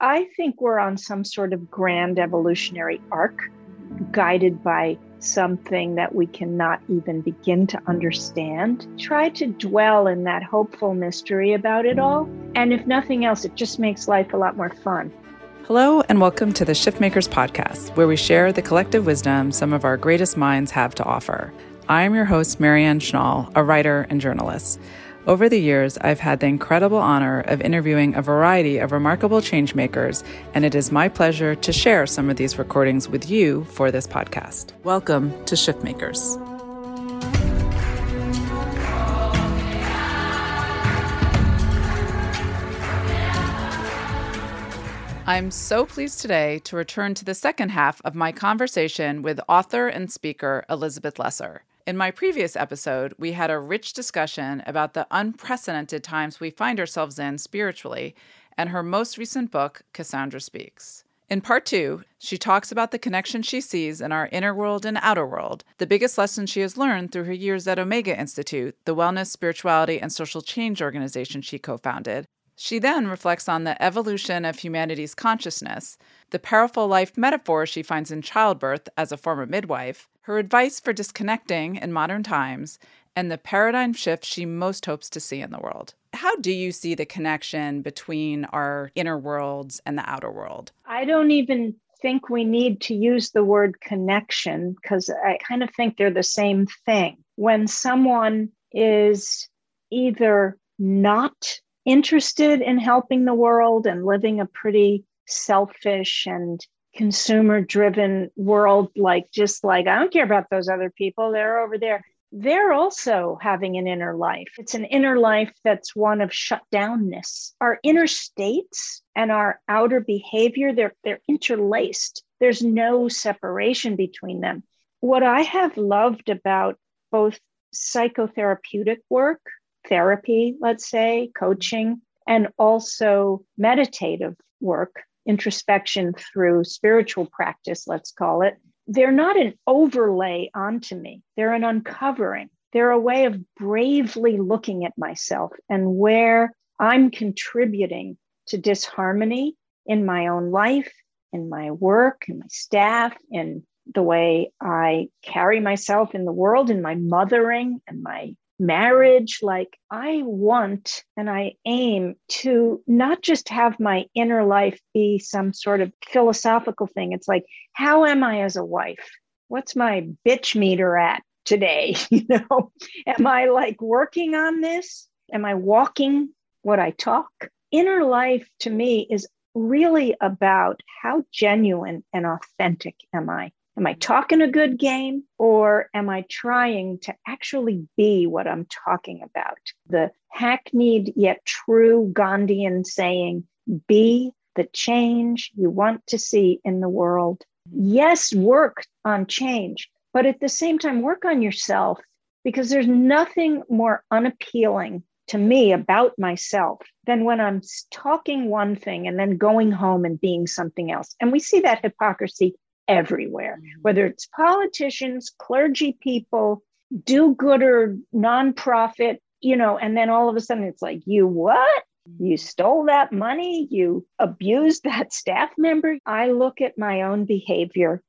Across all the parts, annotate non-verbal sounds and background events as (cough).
I think we're on some sort of grand evolutionary arc guided by something that we cannot even begin to understand. Try to dwell in that hopeful mystery about it all. And if nothing else, it just makes life a lot more fun. Hello, and welcome to the Shiftmakers podcast, where we share the collective wisdom some of our greatest minds have to offer. I am your host, Marianne Schnall, a writer and journalist. Over the years, I've had the incredible honor of interviewing a variety of remarkable changemakers, and it is my pleasure to share some of these recordings with you for this podcast. Welcome to Shiftmakers. I'm so pleased today to return to the second half of my conversation with author and speaker Elizabeth Lesser. In my previous episode, we had a rich discussion about the unprecedented times we find ourselves in spiritually and her most recent book, Cassandra Speaks. In part two, she talks about the connection she sees in our inner world and outer world, the biggest lesson she has learned through her years at Omega Institute, the wellness, spirituality, and social change organization she co founded, she then reflects on the evolution of humanity's consciousness, the powerful life metaphor she finds in childbirth as a former midwife, her advice for disconnecting in modern times, and the paradigm shift she most hopes to see in the world. How do you see the connection between our inner worlds and the outer world? I don't even think we need to use the word connection because I kind of think they're the same thing. When someone is either not interested in helping the world and living a pretty selfish and consumer driven world like just like i don't care about those other people they're over there. They're also having an inner life. It's an inner life that's one of shutdownness. Our inner states and our outer behavior they're they're interlaced. There's no separation between them. What i have loved about both psychotherapeutic work therapy, let's say, coaching, and also meditative work, introspection through spiritual practice, let's call it. They're not an overlay onto me, they're an uncovering. They're a way of bravely looking at myself and where I'm contributing to disharmony in my own life, in my work, in my staff, in the way I carry myself in the world, in my mothering and my marriage. Like, I want and I aim to not just have my inner life be some sort of philosophical thing. It's like, how am I as a wife? What's my bitch meter at today? (laughs) You know, am I like working on this? Am I walking what I talk? Inner life to me is really about how genuine and authentic am I? Am I talking a good game or am I trying to actually be what I'm talking about? The hackneyed yet true Gandhian saying, be the change you want to see in the world. Yes, work on change, but at the same time, work on yourself because there's nothing more unappealing to me about myself than when I'm talking one thing and then going home and being something else. And we see that hypocrisy everywhere, mm-hmm. whether it's politicians, clergy people, do gooder, nonprofit, you know, and then all of a sudden it's like, you what? You mm-hmm. stole that money, you abused that staff member. I look at my own behavior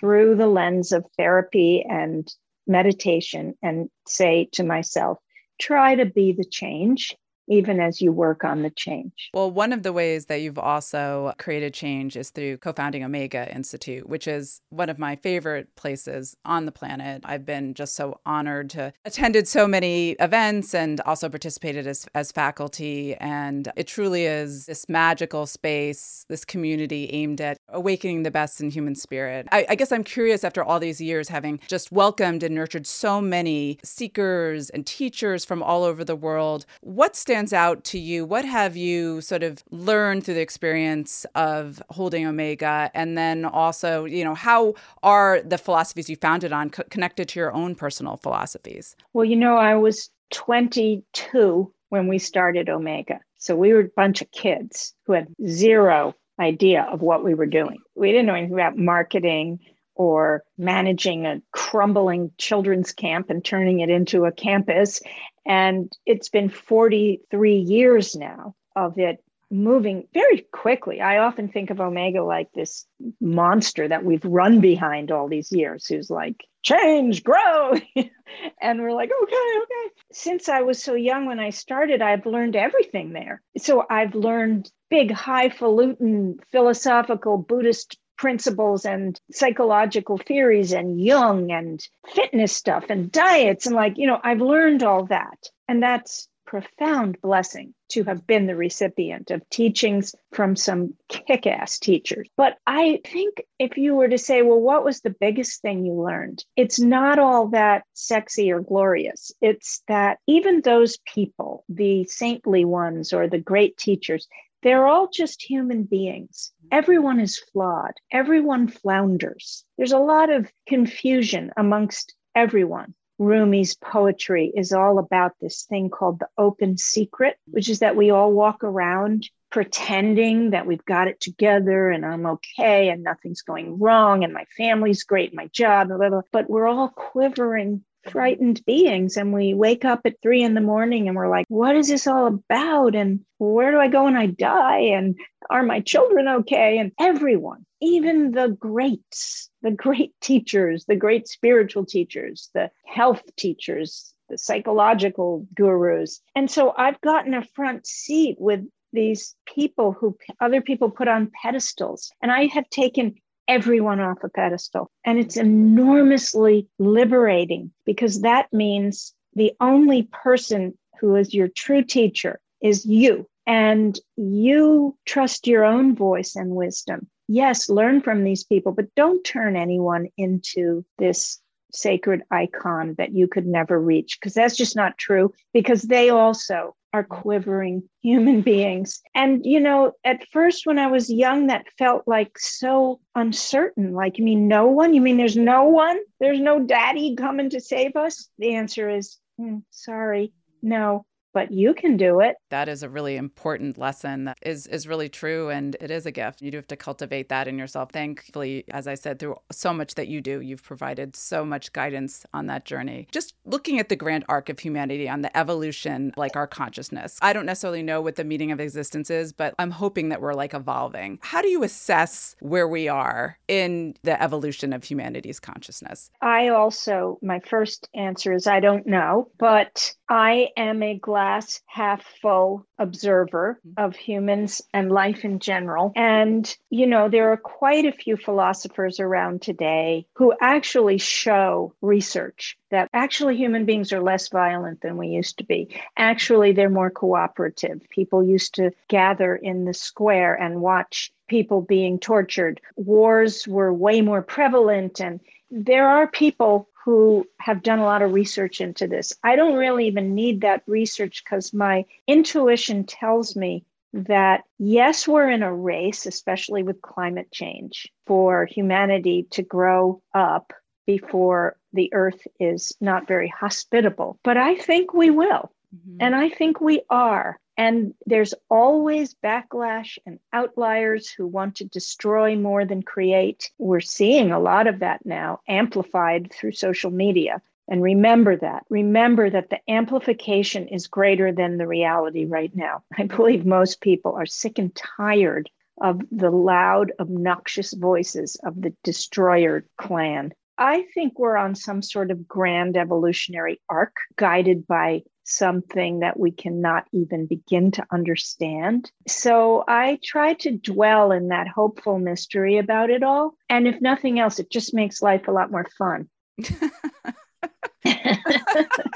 through the lens of therapy and meditation and say to myself, try to be the change even as you work on the change. Well, one of the ways that you've also created change is through co founding Omega Institute, which is one of my favorite places on the planet. I've been just so honored to attended so many events and also participated as, as faculty. And it truly is this magical space, this community aimed at awakening the best in human spirit. I, I guess I'm curious after all these years, having just welcomed and nurtured so many seekers and teachers from all over the world, what stands out to you? What have you sort of learned through the experience of holding Omega? And then also, you know, how are the philosophies you founded on co- connected to your own personal philosophies? Well, you know, I was 22 when we started Omega. So we were a bunch of kids who had zero idea of what we were doing. We didn't know anything about marketing or managing a crumbling children's camp and turning it into a campus. And it's been 43 years now of it moving very quickly. I often think of Omega like this monster that we've run behind all these years, who's like, change, grow. (laughs) and we're like, okay, okay. Since I was so young when I started, I've learned everything there. So I've learned big, highfalutin philosophical Buddhist principles and psychological theories and Jung and fitness stuff and diets. And like, you know, I've learned all that. And that's profound blessing to have been the recipient of teachings from some kick ass teachers. But I think if you were to say, well, what was the biggest thing you learned? It's not all that sexy or glorious. It's that even those people, the saintly ones or the great teachers, they're all just human beings. Everyone is flawed. Everyone flounders. There's a lot of confusion amongst everyone. Rumi's poetry is all about this thing called the open secret, which is that we all walk around pretending that we've got it together and I'm okay and nothing's going wrong and my family's great, my job, blah, blah, blah. but we're all quivering frightened beings and we wake up at three in the morning and we're like what is this all about? And where do i go when i die? And are my children okay? And everyone even the greats the great teachers the great spiritual teachers the health teachers the psychological gurus and so i've gotten a front seat with these people who other people put on pedestals and i have taken everyone off a pedestal. And it's enormously liberating because that means the only person who is your true teacher is you. And you trust your own voice and wisdom. Yes, learn from these people, but don't turn anyone into this sacred icon that you could never reach because that's just not true because they also are quivering human (laughs) beings. And, you know, at first when I was young, that felt like so uncertain. Like, you mean no one? You mean there's no one? There's no daddy coming to save us? The answer is, mm, sorry, no but you can do it. That is a really important lesson that is is really true and it is a gift. You do have to cultivate that in yourself. Thankfully, as I said, through so much that you do, you've provided so much guidance on that journey. Just looking at the grand arc of humanity on the evolution, like our consciousness. I don't necessarily know what the meaning of existence is, but I'm hoping that we're like evolving. How do you assess where we are in the evolution of humanity's consciousness? I also, my first answer is I don't know, but I am a glass half full observer mm-hmm. of humans and life in general. And, you know, there are quite a few philosophers around today who actually show research that actually human beings are less violent than we used to be. Actually, they're more cooperative. People used to gather in the square and watch people being tortured. Wars were way more prevalent and there are people who have done a lot of research into this. I don't really even need that research because my intuition tells me that yes, we're in a race, especially with climate change, for humanity to grow up before the earth is not very hospitable. But I think we will. Mm-hmm. And I think we are. And there's always backlash and outliers who want to destroy more than create. We're seeing a lot of that now, amplified through social media. And remember that. Remember that the amplification is greater than the reality right now. (laughs) I believe most people are sick and tired of the loud, obnoxious voices of the destroyer clan. I think we're on some sort of grand evolutionary arc guided by something that we cannot even begin to understand. So I try to dwell in that hopeful mystery about it all. And if nothing else, it just makes life a lot more fun. (laughs) (laughs)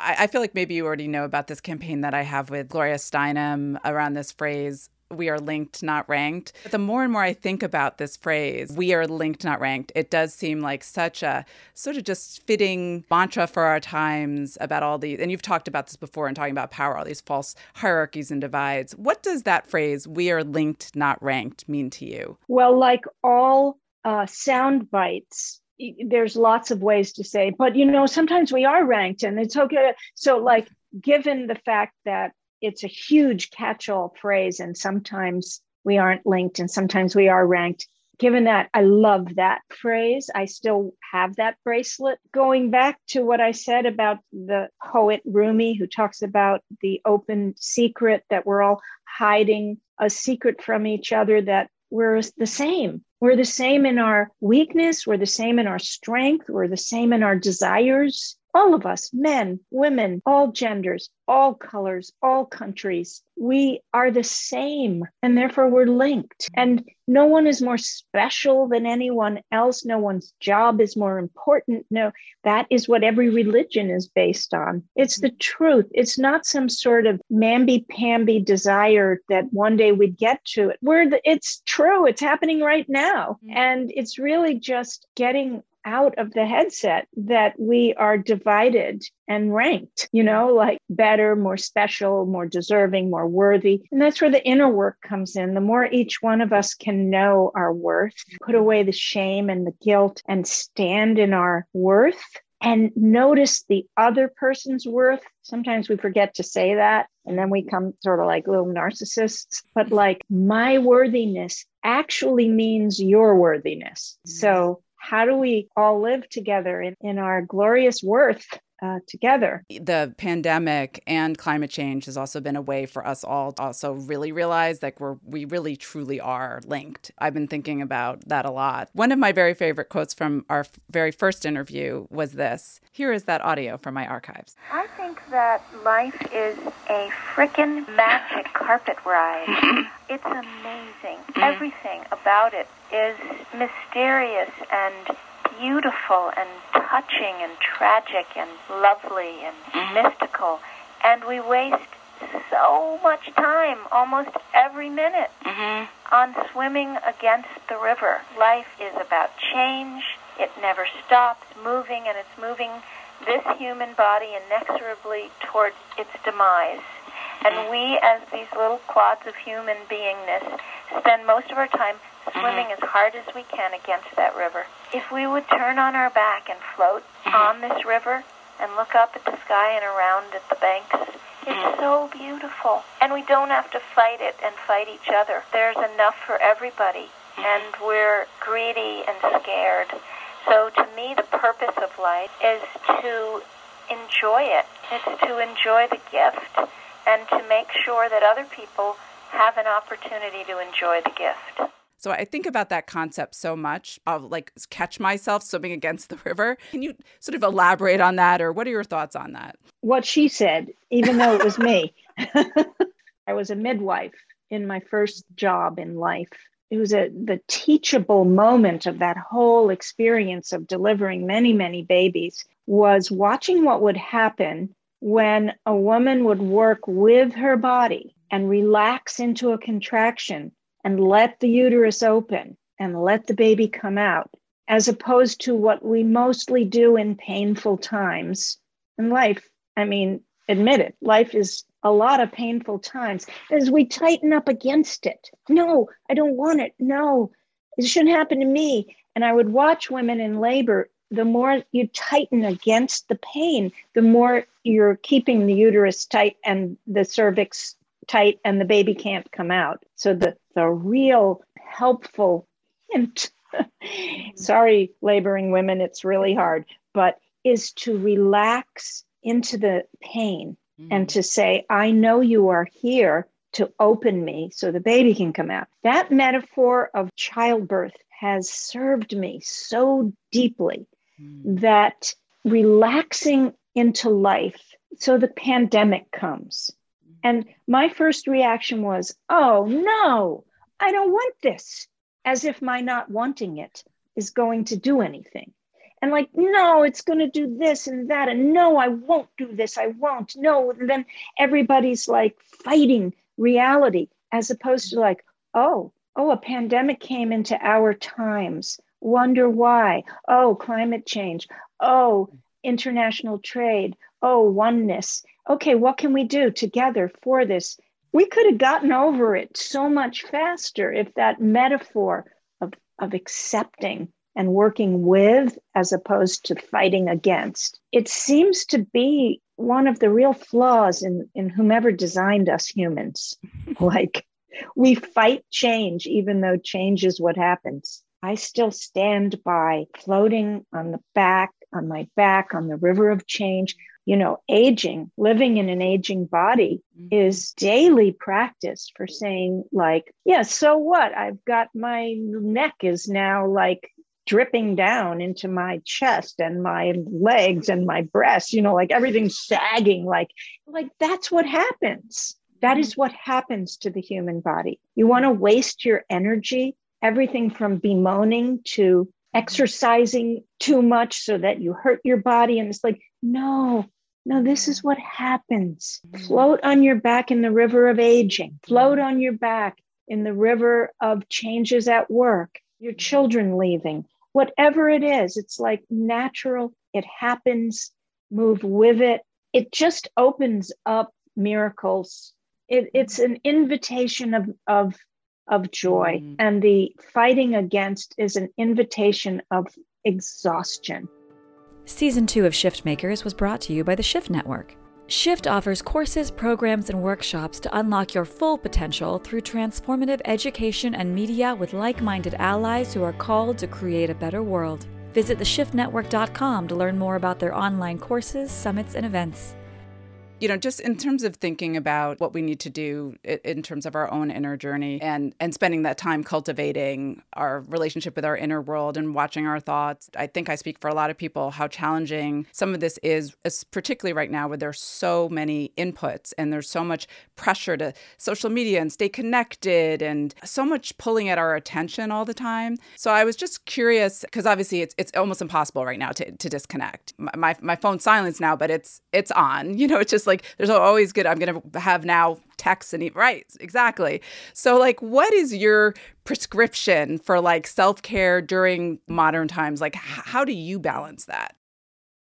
I feel like maybe you already know about this campaign that I have with Gloria Steinem around this phrase we are linked, not ranked. But the more and more I think about this phrase, we are linked, not ranked, it does seem like such a sort of just fitting mantra for our times about all these. And you've talked about this before and talking about power, all these false hierarchies and divides. What does that phrase, we are linked, not ranked, mean to you? Well, like all uh, sound bites, there's lots of ways to say, but you know, sometimes we are ranked and it's okay. So, like, given the fact that it's a huge catch-all phrase and sometimes we aren't linked and sometimes we are ranked given that I love that phrase, I still have that bracelet. Going back to what I said about the poet Rumi, who talks about the open secret that we're all hiding a secret from each other that we're the same. We're the same in our weakness, we're the same in our strength, we're the same in our desires all of us, men, women, all genders, all colors, all countries, we are the same and therefore we're linked. And no one is more special than anyone else. No one's job is more important. No, that is what every religion is based on. It's the truth. It's not some sort of mamby-pamby desire that one day we'd get to it. We're the, it's true. It's happening right now. Mm-hmm. And it's really just getting out of the headset that we are divided and ranked, you know, like better, more special, more deserving, more worthy. And that's where the inner work comes in. The more each one of us can know our worth, put away the shame and the guilt and stand in our worth and notice the other person's worth. Sometimes we forget to say that. And then we come sort of like little narcissists. But like, my worthiness actually means your worthiness. So how do we all live together in, in our glorious worth uh, together. The pandemic and climate change has also been a way for us all to also really realize that we're we really truly are linked. I've been thinking about that a lot. One of my very favorite quotes from our very first interview was this. Here is that audio from my archives. I think that life is a frickin' magic carpet ride. (laughs) it's amazing. Everything about it is mysterious and beautiful and touching and tragic and lovely and mm-hmm. mystical. And we waste so much time, almost every minute, mm-hmm. on swimming against the river. Life is about change. It never stops moving, and it's moving this human body inexorably toward its demise. And mm-hmm. we, as these little quads of human beingness, spend most of our time swimming as hard as we can against that river. If we would turn on our back and float mm-hmm. on this river and look up at the sky and around at the banks, it's mm-hmm. so beautiful. And we don't have to fight it and fight each other. There's enough for everybody. Mm-hmm. And we're greedy and scared. So to me, the purpose of life is to enjoy it. It's to enjoy the gift and to make sure that other people have an opportunity to enjoy the gift. So I think about that concept so much of like catch myself swimming against the river. Can you sort of elaborate on that or what are your thoughts on that? What she said, even though it was me. (laughs) I was a midwife in my first job in life. It was a the teachable moment of that whole experience of delivering many, many babies was watching what would happen when a woman would work with her body and relax into a contraction and let the uterus open and let the baby come out, as opposed to what we mostly do in painful times in life. I mean, admit it, life is a lot of painful times as we tighten up against it. No, I don't want it. No, it shouldn't happen to me. And I would watch women in labor. The more you tighten against the pain, the more you're keeping the uterus tight and the cervix tight and the baby can't come out. So the, the real helpful hint, sorry, laboring women, it's really hard, but is to relax into the pain mm. and to say, I know you are here to open me so the baby can come out. That metaphor of childbirth has served me so deeply mm. that relaxing into life. So the pandemic comes and my first reaction was, oh no, I don't want this, as if my not wanting it is going to do anything. And like, no, it's going to do this and that. And no, I won't do this. I won't. No. And then everybody's like fighting reality as opposed to like, oh, oh, a pandemic came into our times. Wonder why? Oh, climate change. Oh, international trade. Oh, oneness okay, what can we do together for this? We could have gotten over it so much faster if that metaphor of, of accepting and working with as opposed to fighting against. It seems to be one of the real flaws in, in whomever designed us humans. (laughs) like we fight change, even though change is what happens. I still stand by floating on the back, on my back, on the river of change. You know, aging, living in an aging body mm-hmm. is daily practice for saying, like, yeah, so what? I've got my neck is now like dripping down into my chest and my legs and my breasts, you know, like everything's sagging, like, like that's what happens. That is mm-hmm. what happens to the human body. You want to waste your energy everything from bemoaning to exercising too much so that you hurt your body. And it's like, no, no, this is what happens. Mm-hmm. Float on your back in the river of aging, float on your back in the river of changes at work, your mm-hmm. children leaving, whatever it is. It's like natural, it happens, move with it. It just opens up miracles. It, mm-hmm. it's an invitation of, of of joy. Mm. And the fighting against is an invitation of exhaustion. Season two of Shift Makers was brought to you by the Shift Network. Shift offers courses, programs, and workshops to unlock your full potential through transformative education and media with like minded allies who are called to create a better world. Visit theshiftnetwork.com to learn more about their online courses, summits, and events you know just in terms of thinking about what we need to do in terms of our own inner journey and and spending that time cultivating our relationship with our inner world and watching our thoughts i think i speak for a lot of people how challenging some of this is, particularly right now where there's so many inputs and there's so much pressure to social media and stay connected and so much pulling at our attention all the time. So i was just curious because obviously it's it's almost impossible right now to, to disconnect. My, my, my phone's silenced now but it's it's on (laughs) you know it's just like there's always good. I'm going to have now text and eat right exactly. So like, what is your prescription for like self care during modern times? Like, h- how do you balance that?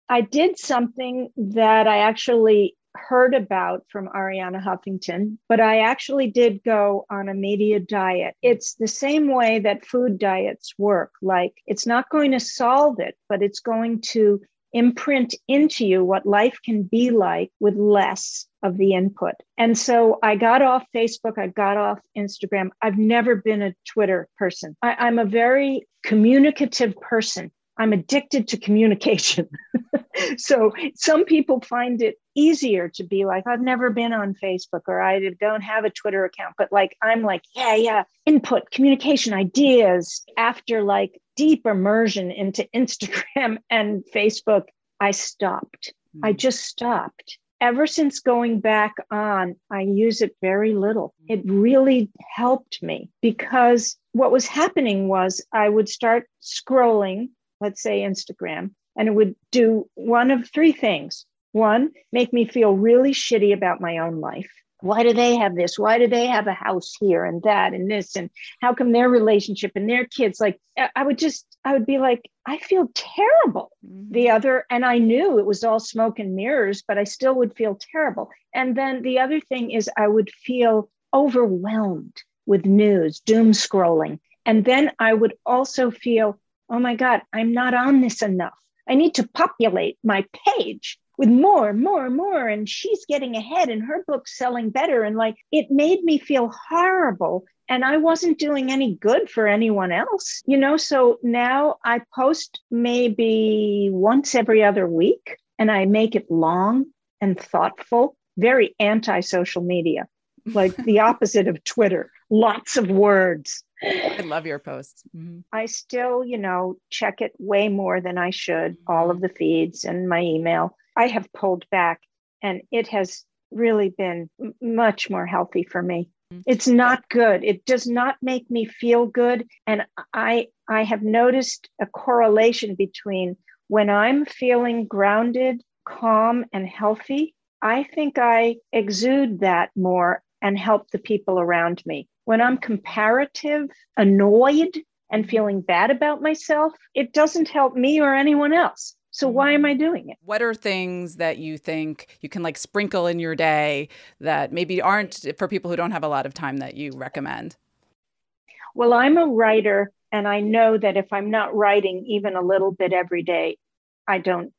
I did something that I actually heard about from Arianna Huffington, but I actually did go on a media diet. It's the same way that food diets work. Like, it's not going to solve it, but it's going to imprint into you what life can be like with less of the input. And so I got off Facebook, I got off Instagram. I've never been a Twitter person. I, am a very communicative person. I'm addicted to communication. (laughs) so some people find it easier to be like, I've never been on Facebook or I don't have a Twitter account, but like, I'm like, yeah, yeah, input, communication, ideas. After like deep immersion into (laughs) Instagram and Facebook, I stopped. Mm-hmm. I just stopped. Ever since going back on, I use it very little. It really helped me because what was happening was I would start scrolling, let's say Instagram, and it would do one of three things. One, make me feel really shitty about my own life. Why do they have this? Why do they have a house here and that and this? And how come their relationship and their kids? Like i would just i would be like i feel terrible. Mm-hmm. the other and i knew it was all smoke and mirrors but i still would feel terrible. And then the other thing is i would feel overwhelmed with news doom scrolling. And then i would also feel oh my god i'm not on this enough i need to populate my page with more, more, more. And she's getting ahead and her book's selling better. And like it made me feel horrible. And I wasn't doing any good for anyone else, you know? So now I post maybe once every other week and I make it long and thoughtful, very anti social media, like the (laughs) opposite of Twitter, lots of words. I love your posts. Mm-hmm. I still, you know, check it way more than I should, all of the feeds and my email. I have pulled back and it has really been much more healthy for me. Mm-hmm. It's not good. It does not make me feel good. And I I have noticed a correlation between when I'm feeling grounded, calm, and healthy, I think I exude that more and help the people around me. When I'm comparative, annoyed, and feeling bad about myself, it doesn't help me or anyone else. So why am I mm-hmm. doing it? What are things that you think you can like sprinkle in your day that maybe aren't for people who don't have a lot of time that you recommend? Well, I'm a writer and I know that if I'm not writing even a little bit every day, I don't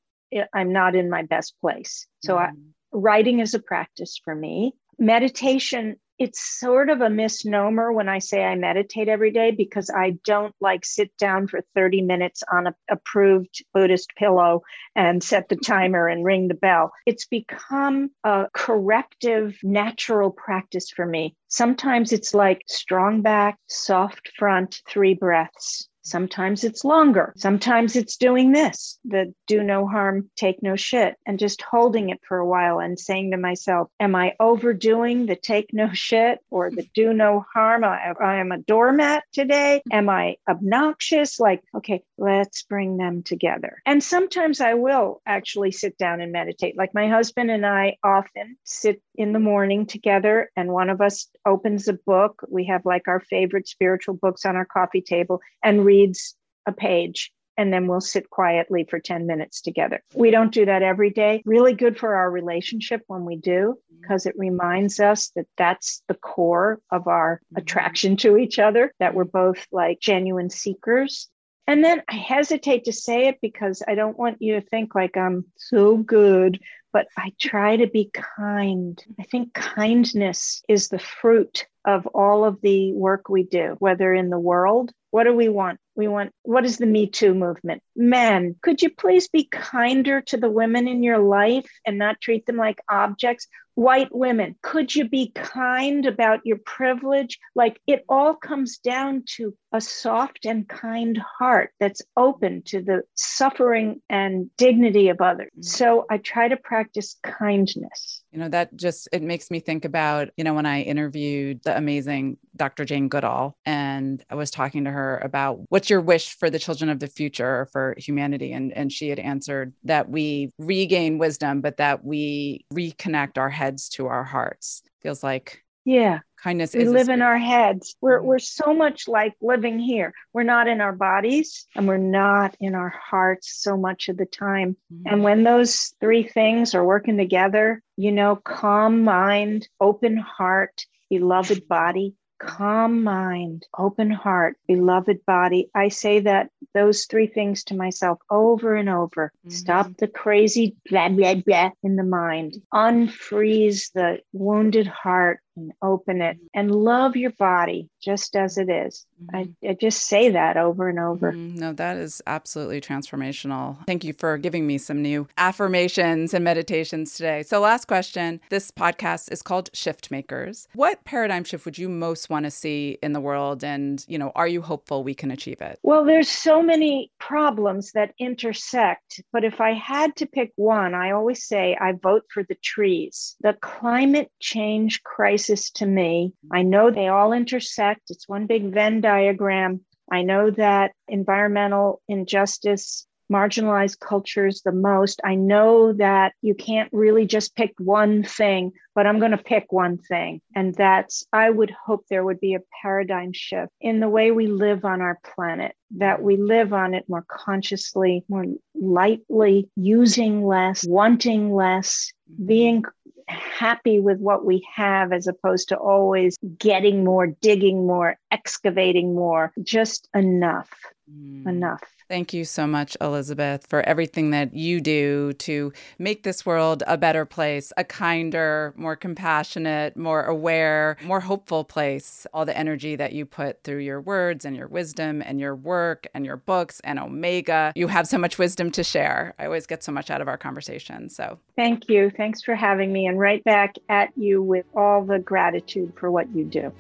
I'm not in my best place. So mm. I, writing is a practice for me. Meditation it's sort of a misnomer when I say I meditate every day because I don't like sit down for 30 minutes on a approved Buddhist pillow and set the timer and ring the bell. It's become a corrective, natural practice for me. Sometimes it's like strong back, soft front, three breaths. Sometimes it's longer. Sometimes it's doing this, the do no harm, take no shit, and just holding it for a while and saying to myself, Am I overdoing the take no (laughs) shit or the do no harm? I, I am a doormat today. Am I obnoxious? Like, okay, let's bring them together. And sometimes I will actually sit down and meditate. Like my husband and I often sit in the morning together, and one of us opens a book. We have like our favorite spiritual books on our coffee table and reads a page and then we'll sit quietly for 10 minutes together. We don't do that every day. Really good for our relationship when we do, because it reminds us that that's the core of our mm-hmm. attraction to each other, that we're both like genuine seekers. And then I hesitate to say it because I don't want you to think like I'm so good, but I try to be kind. I think kindness is the fruit of all of the work we do, whether in the world. What do we want? We want, what is the Me Too movement? Men, could you please be kinder to the women in your life and not treat them like objects? White women, could you be kind about your privilege? Like it all comes down to a soft and kind heart that's open to the suffering and dignity of others. Mm. So I try to practice kindness. You know, that just it makes me think about, you know, when I interviewed the amazing Dr. Jane Goodall and I was talking to her about what's your wish for the children of the future for humanity and and she had answered that we regain wisdom but that we reconnect our heads to our hearts. Feels like yeah kindness we live in our heads we're, mm-hmm. we're so much like living here we're not in our bodies and we're not in our hearts so much of the time mm-hmm. and when those three things are working together you know calm mind open heart beloved body calm mind, open heart, beloved body. I say that those three things to myself over and over. Mm-hmm. Stop the crazy blah, blah, blah in the mind. Unfreeze the wounded heart and open it and love your body just as it is. Mm-hmm. I, I, just say that over and over. Mm-hmm. No, that is absolutely transformational. Thank you for giving me some new affirmations and meditations today. So, last question this podcast is called Shift Makers. What paradigm shift would you most want to see in the world? And, you know, are you hopeful we can achieve it? Well, there's so many problems that intersect. But if I had to pick one, I always say I vote for the trees. The climate change crisis to me. I know they all intersect, it's one big Venn diagram. I know that environmental injustice marginalized cultures the most. I know that you can't really just pick one thing, but I'm going to pick one thing. And that's, I would hope there would be a paradigm shift in the way we live on our planet, that we live on it more consciously, more lightly, using less, wanting less, being happy with what we have as opposed to always getting more, digging more, excavating more, just enough. Mm. Enough. Thank you so much, Elizabeth, for everything that you do to make this world a better place, a kinder, more compassionate, more aware, more hopeful place. All the energy that you put through your words and your wisdom and your work and your books and Omega. You have so much wisdom to share. I always get so much out of our conversation. So thank you. Thanks for having me. And right back at you with all the gratitude for what you do.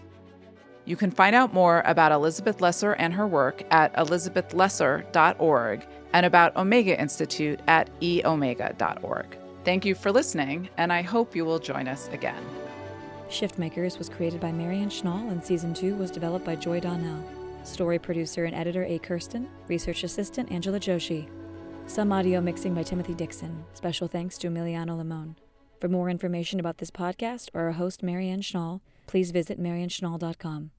You can find out more about Elizabeth Lesser and her work at elizabethlesser.org and about Omega Institute at eomega.org. Thank you for listening, and I hope you will join us again. Shiftmakers was created by Marianne Schnall, and season two was developed by Joy Donnell. Story producer and editor A. Kirsten, research assistant Angela Joshi. Some audio mixing by Timothy Dixon. Special thanks to Emiliano Limon. For more information about this podcast or our host, Marianne Schnall, please visit marianneschnall.com.